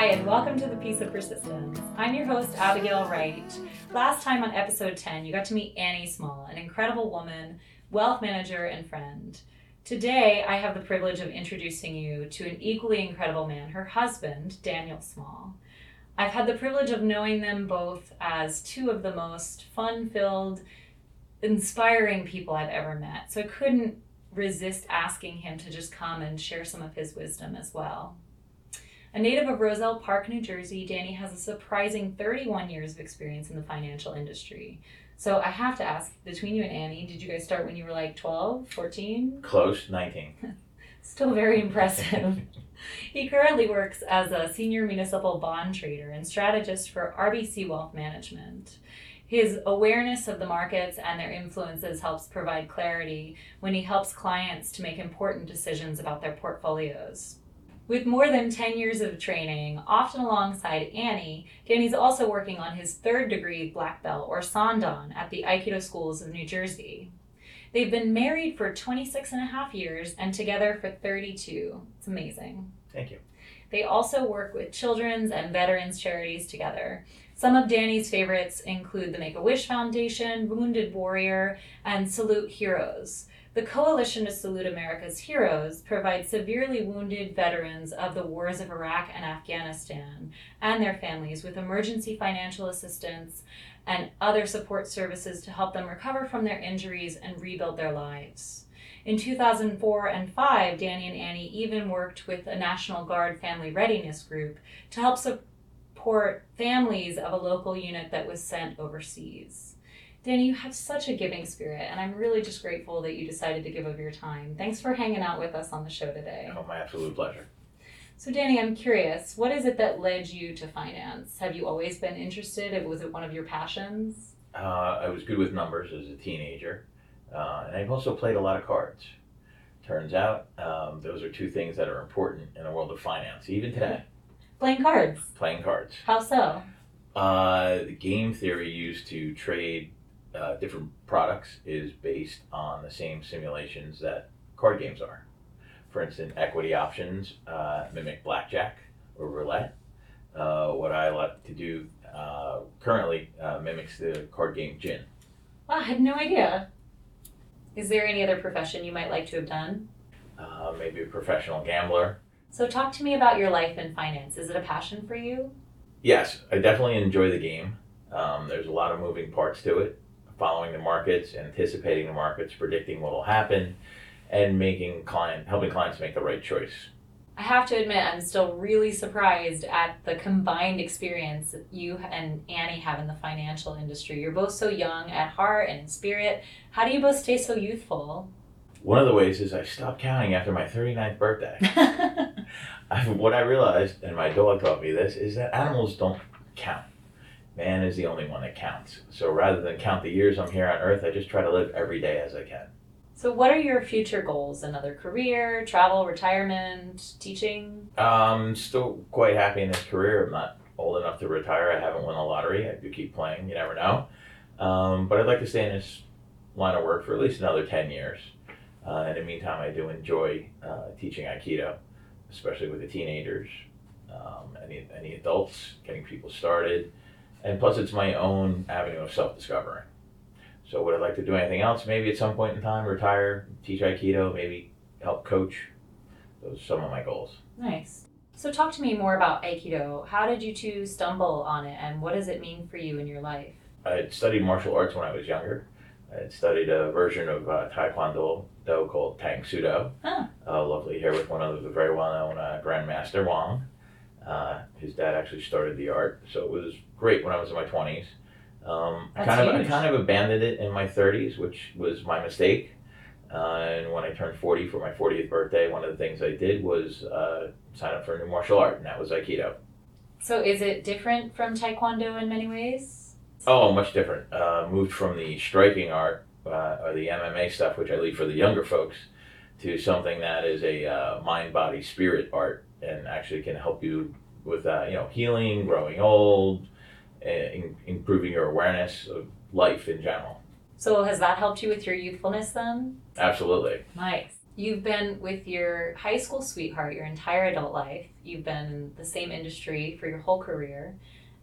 Hi, and welcome to the Piece of Persistence. I'm your host, Abigail Wright. Last time on episode 10, you got to meet Annie Small, an incredible woman, wealth manager, and friend. Today, I have the privilege of introducing you to an equally incredible man, her husband, Daniel Small. I've had the privilege of knowing them both as two of the most fun filled, inspiring people I've ever met. So I couldn't resist asking him to just come and share some of his wisdom as well. A native of Roselle Park, New Jersey, Danny has a surprising 31 years of experience in the financial industry. So I have to ask, between you and Annie, did you guys start when you were like 12, 14? Close, 19. Still very impressive. he currently works as a senior municipal bond trader and strategist for RBC Wealth Management. His awareness of the markets and their influences helps provide clarity when he helps clients to make important decisions about their portfolios. With more than 10 years of training, often alongside Annie, Danny's also working on his third degree black belt or Sandan at the Aikido schools of New Jersey. They've been married for 26 and a half years and together for 32. It's amazing. Thank you. They also work with children's and veterans charities together. Some of Danny's favorites include the Make a Wish Foundation, Wounded Warrior, and Salute Heroes. The Coalition to Salute America's Heroes provides severely wounded veterans of the wars of Iraq and Afghanistan and their families with emergency financial assistance and other support services to help them recover from their injuries and rebuild their lives. In 2004 and 5, Danny and Annie even worked with a National Guard family readiness group to help support families of a local unit that was sent overseas. Danny, you have such a giving spirit, and I'm really just grateful that you decided to give of your time. Thanks for hanging out with us on the show today. Oh, my absolute pleasure. So, Danny, I'm curious, what is it that led you to finance? Have you always been interested? Was it one of your passions? Uh, I was good with numbers as a teenager, uh, and I've also played a lot of cards. Turns out um, those are two things that are important in the world of finance, even today. Playing cards. Playing cards. How so? Uh, the game theory used to trade uh, different products is based on the same simulations that card games are. For instance, equity options uh, mimic blackjack or roulette. Uh, what I like to do uh, currently uh, mimics the card game gin. Wow, I had no idea. Is there any other profession you might like to have done? Uh, maybe a professional gambler. So, talk to me about your life in finance. Is it a passion for you? Yes, I definitely enjoy the game. Um, there's a lot of moving parts to it following the markets, anticipating the markets, predicting what will happen, and making client helping clients make the right choice. I have to admit, I'm still really surprised at the combined experience that you and Annie have in the financial industry. You're both so young at heart and in spirit. How do you both stay so youthful? One of the ways is I stopped counting after my 39th birthday. I, what I realized, and my dog taught me this, is that animals don't count man is the only one that counts. So rather than count the years I'm here on earth, I just try to live every day as I can. So, what are your future goals? Another career, travel, retirement, teaching? I'm still quite happy in this career. I'm not old enough to retire. I haven't won the lottery. I do keep playing. You never know. Um, but I'd like to stay in this line of work for at least another 10 years. Uh, in the meantime, I do enjoy uh, teaching Aikido, especially with the teenagers, um, any, any adults, getting people started and plus it's my own avenue of self-discovery. So would I like to do anything else? Maybe at some point in time, retire, teach Aikido, maybe help coach. Those are some of my goals. Nice. So talk to me more about Aikido. How did you two stumble on it, and what does it mean for you in your life? I had studied martial arts when I was younger. I had studied a version of uh, Taekwondo called Tang Soo Do. Huh. Uh, lovely here with one of the very well-known uh, Grandmaster Wong. Uh, his dad actually started the art, so it was great when I was in my twenties. Um, I kind of I kind of abandoned it in my thirties, which was my mistake. Uh, and when I turned forty for my fortieth birthday, one of the things I did was uh, sign up for a new martial art, and that was Aikido. So is it different from Taekwondo in many ways? Oh, much different. Uh, moved from the striking art uh, or the MMA stuff, which I leave for the younger folks, to something that is a uh, mind, body, spirit art, and actually can help you with uh, you know healing, growing old, in, improving your awareness of life in general. So has that helped you with your youthfulness then? Absolutely. Nice. You've been with your high school sweetheart your entire adult life. You've been in the same industry for your whole career.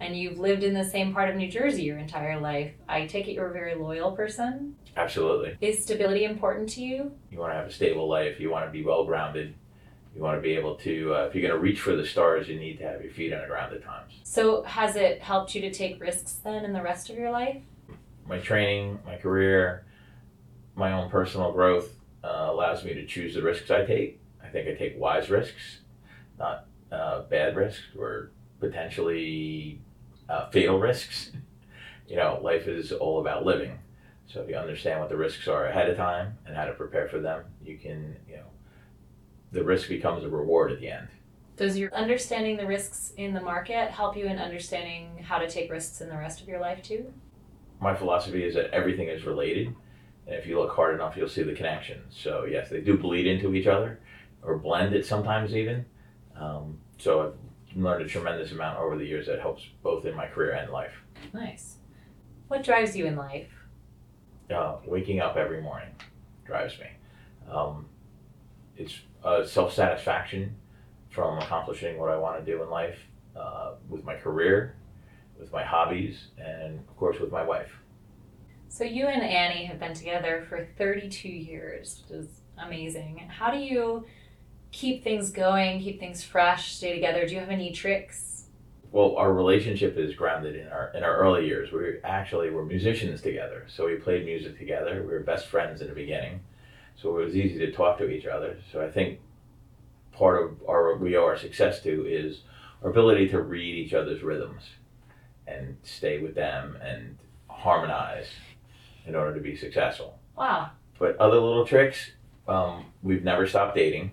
And you've lived in the same part of New Jersey your entire life. I take it you're a very loyal person. Absolutely. Is stability important to you? You want to have a stable life. You want to be well grounded. You want to be able to, uh, if you're going to reach for the stars, you need to have your feet on the ground at times. So, has it helped you to take risks then in the rest of your life? My training, my career, my own personal growth uh, allows me to choose the risks I take. I think I take wise risks, not uh, bad risks or potentially uh, fatal risks. You know, life is all about living. So if you understand what the risks are ahead of time and how to prepare for them, you can, you know, the risk becomes a reward at the end. Does your understanding the risks in the market help you in understanding how to take risks in the rest of your life too? My philosophy is that everything is related. And if you look hard enough, you'll see the connections. So, yes, they do bleed into each other or blend it sometimes even. Um, so, I've learned a tremendous amount over the years that helps both in my career and life. Nice. What drives you in life? Uh, waking up every morning drives me. Um, it's a self satisfaction from accomplishing what I want to do in life uh, with my career, with my hobbies, and of course with my wife. So, you and Annie have been together for 32 years, which is amazing. How do you keep things going, keep things fresh, stay together? Do you have any tricks? well, our relationship is grounded in our in our early years. We actually were musicians together, so we played music together. We were best friends in the beginning, so it was easy to talk to each other. So I think part of our we owe our success to is our ability to read each other's rhythms and stay with them and harmonize in order to be successful. Wow. But other little tricks, um, we've never stopped dating.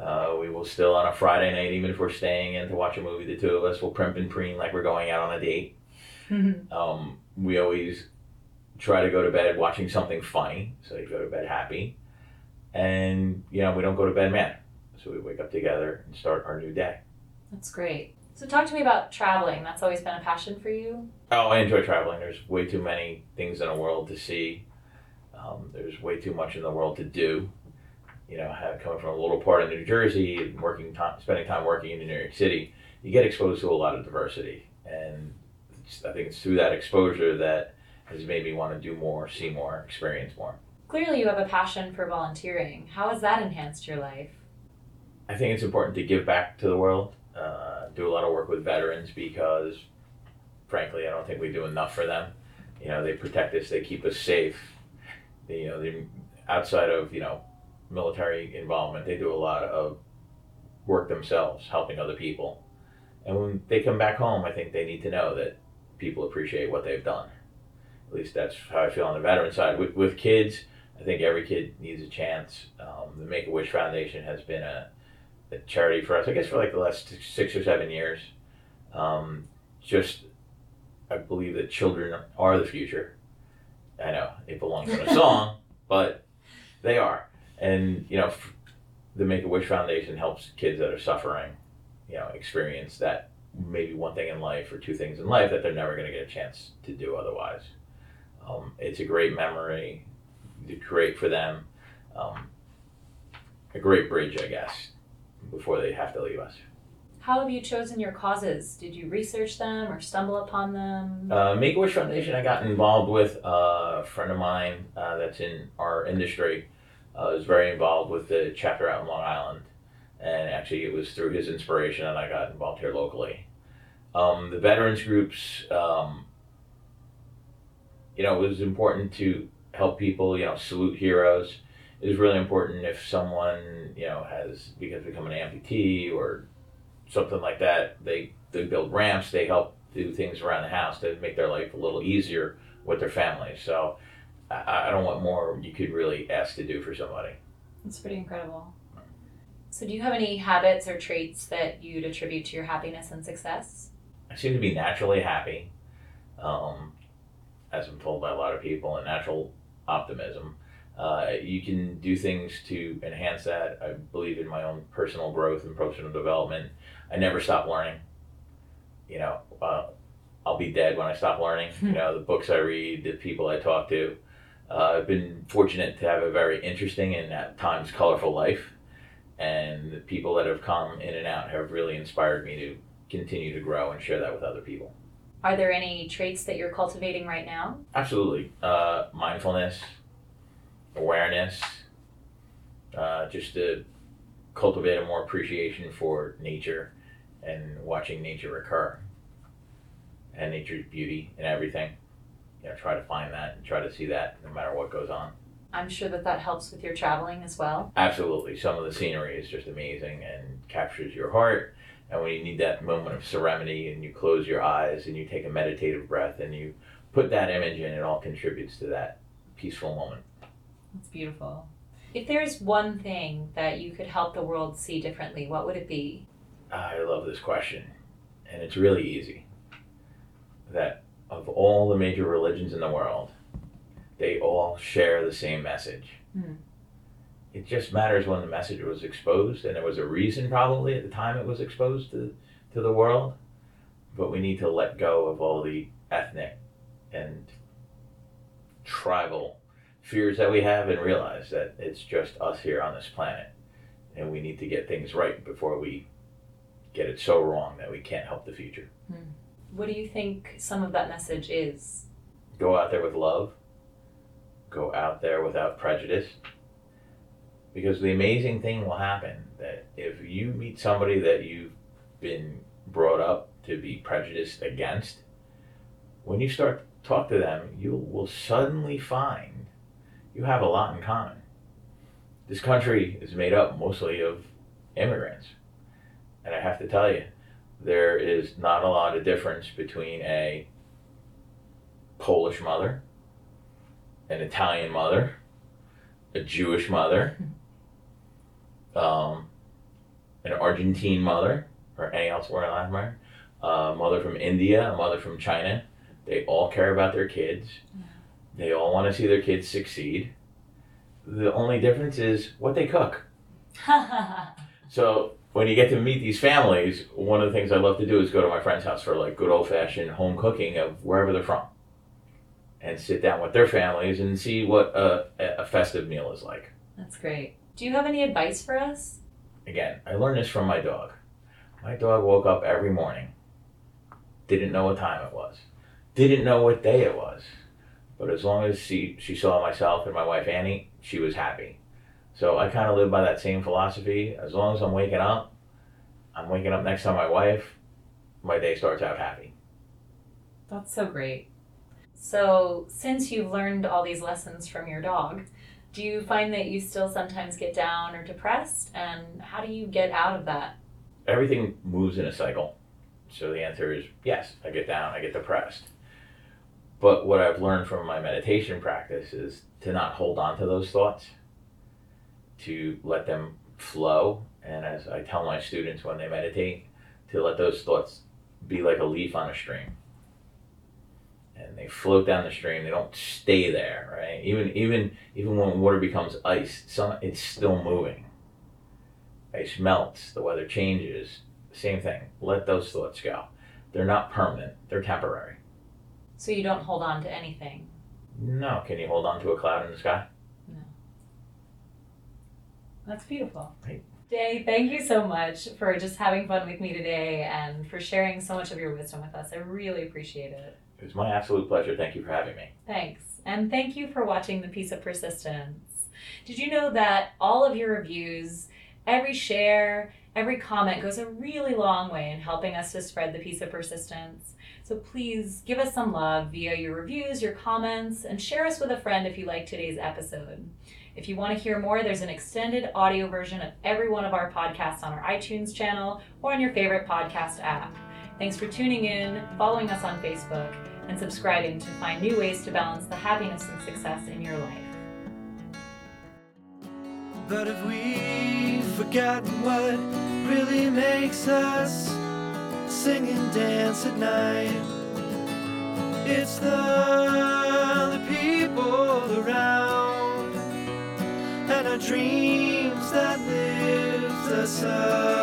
Uh, we will still on a Friday night, even if we're staying in to watch a movie, the two of us will primp and preen like we're going out on a date. um, we always try to go to bed watching something funny, so you go to bed happy. And, you know, we don't go to bed mad. So we wake up together and start our new day. That's great. So, talk to me about traveling. That's always been a passion for you. Oh, I enjoy traveling. There's way too many things in the world to see. Um, there's way too much in the world to do you know, have, coming from a little part of New Jersey, and working time, spending time working in New York City, you get exposed to a lot of diversity, and I think it's through that exposure that has made me want to do more, see more, experience more. Clearly, you have a passion for volunteering. How has that enhanced your life? I think it's important to give back to the world. Uh, do a lot of work with veterans because, frankly, I don't think we do enough for them. You know, they protect us, they keep us safe. They, you know, they outside of you know military involvement, they do a lot of work themselves, helping other people. And when they come back home, I think they need to know that people appreciate what they've done. At least that's how I feel on the veteran side. With, with kids, I think every kid needs a chance. Um, the Make a Wish Foundation has been a, a, charity for us, I guess, for like the last six or seven years. Um, just, I believe that children are the future. I know it belongs in a song, but they are and you know the Make a Wish Foundation helps kids that are suffering, you know, experience that maybe one thing in life or two things in life that they're never going to get a chance to do otherwise. Um, it's a great memory, great for them, um, a great bridge, I guess, before they have to leave us. How have you chosen your causes? Did you research them or stumble upon them? Uh, Make a Wish Foundation, I got involved with uh, a friend of mine uh, that's in our industry uh, was very involved with the chapter out in Long Island, and actually it was through his inspiration that I got involved here locally. Um, the veterans groups, um, you know, it was important to help people, you know, salute heroes. It was really important if someone, you know, has because become an amputee or something like that. They they build ramps. They help do things around the house to make their life a little easier with their family. So I, I don't want more you could really ask to do for somebody. That's pretty incredible. So, do you have any habits or traits that you'd attribute to your happiness and success? I seem to be naturally happy, um, as I'm told by a lot of people, and natural optimism. Uh, you can do things to enhance that. I believe in my own personal growth and personal development. I never stop learning. You know, uh, I'll be dead when I stop learning. you know, the books I read, the people I talk to, Uh, I've been fortunate to have a very interesting and at times colorful life, and the people that have come in and out have really inspired me to continue to grow and share that with other people. Are there any traits that you're cultivating right now? Absolutely. Uh, mindfulness, awareness, uh, just to cultivate a more appreciation for nature and watching nature occur and nature's beauty and everything. You know, try to find that and try to see that no matter what goes on. I'm sure that that helps with your traveling as well. Absolutely. Some of the scenery is just amazing and captures your heart. And when you need that moment of serenity and you close your eyes and you take a meditative breath and you put that image in, it all contributes to that peaceful moment. That's beautiful. If there's one thing that you could help the world see differently, what would it be? I love this question. And it's really easy. That of all the major religions in the world, they all share the same message. Hmm. It just matters when the message was exposed, and there was a reason probably at the time it was exposed to, to the world. But we need to let go of all the ethnic and tribal fears that we have and realize that it's just us here on this planet. And we need to get things right before we get it so wrong that we can't help the future. Hmm. What do you think some of that message is? Go out there with love, go out there without prejudice. Because the amazing thing will happen that if you meet somebody that you've been brought up to be prejudiced against, when you start to talk to them, you will suddenly find you have a lot in common. This country is made up mostly of immigrants. And I have to tell you, there is not a lot of difference between a Polish mother, an Italian mother, a Jewish mother, um, an Argentine mother, or any elsewhere in Latin America, a mother from India, a mother from China. They all care about their kids. They all want to see their kids succeed. The only difference is what they cook. So when you get to meet these families, one of the things I love to do is go to my friend's house for like good old fashioned home cooking of wherever they're from, and sit down with their families and see what a, a festive meal is like. That's great. Do you have any advice for us? Again, I learned this from my dog. My dog woke up every morning, didn't know what time it was, didn't know what day it was, but as long as she she saw myself and my wife Annie, she was happy. So I kind of live by that same philosophy. As long as I'm waking up, I'm waking up next to my wife, my day starts out happy. That's so great. So, since you've learned all these lessons from your dog, do you find that you still sometimes get down or depressed? And how do you get out of that? Everything moves in a cycle. So the answer is yes, I get down, I get depressed. But what I've learned from my meditation practice is to not hold on to those thoughts, to let them flow. And as I tell my students when they meditate, to let those thoughts be like a leaf on a stream. And they float down the stream. They don't stay there, right? Even even even when water becomes ice, some it's still moving. Ice melts, the weather changes. Same thing. Let those thoughts go. They're not permanent. They're temporary. So, you don't hold on to anything. No, can you hold on to a cloud in the sky? No. That's beautiful. Right. Day, thank you so much for just having fun with me today and for sharing so much of your wisdom with us. I really appreciate it. It was my absolute pleasure. Thank you for having me. Thanks. And thank you for watching The Piece of Persistence. Did you know that all of your reviews, every share, every comment goes a really long way in helping us to spread the piece of persistence? So please give us some love via your reviews, your comments, and share us with a friend if you like today's episode. If you want to hear more, there's an extended audio version of every one of our podcasts on our iTunes channel or on your favorite podcast app. Thanks for tuning in, following us on Facebook, and subscribing to find new ways to balance the happiness and success in your life. But if we've forgotten what really makes us sing and dance at night, it's the, the people around and our dreams that lift us up.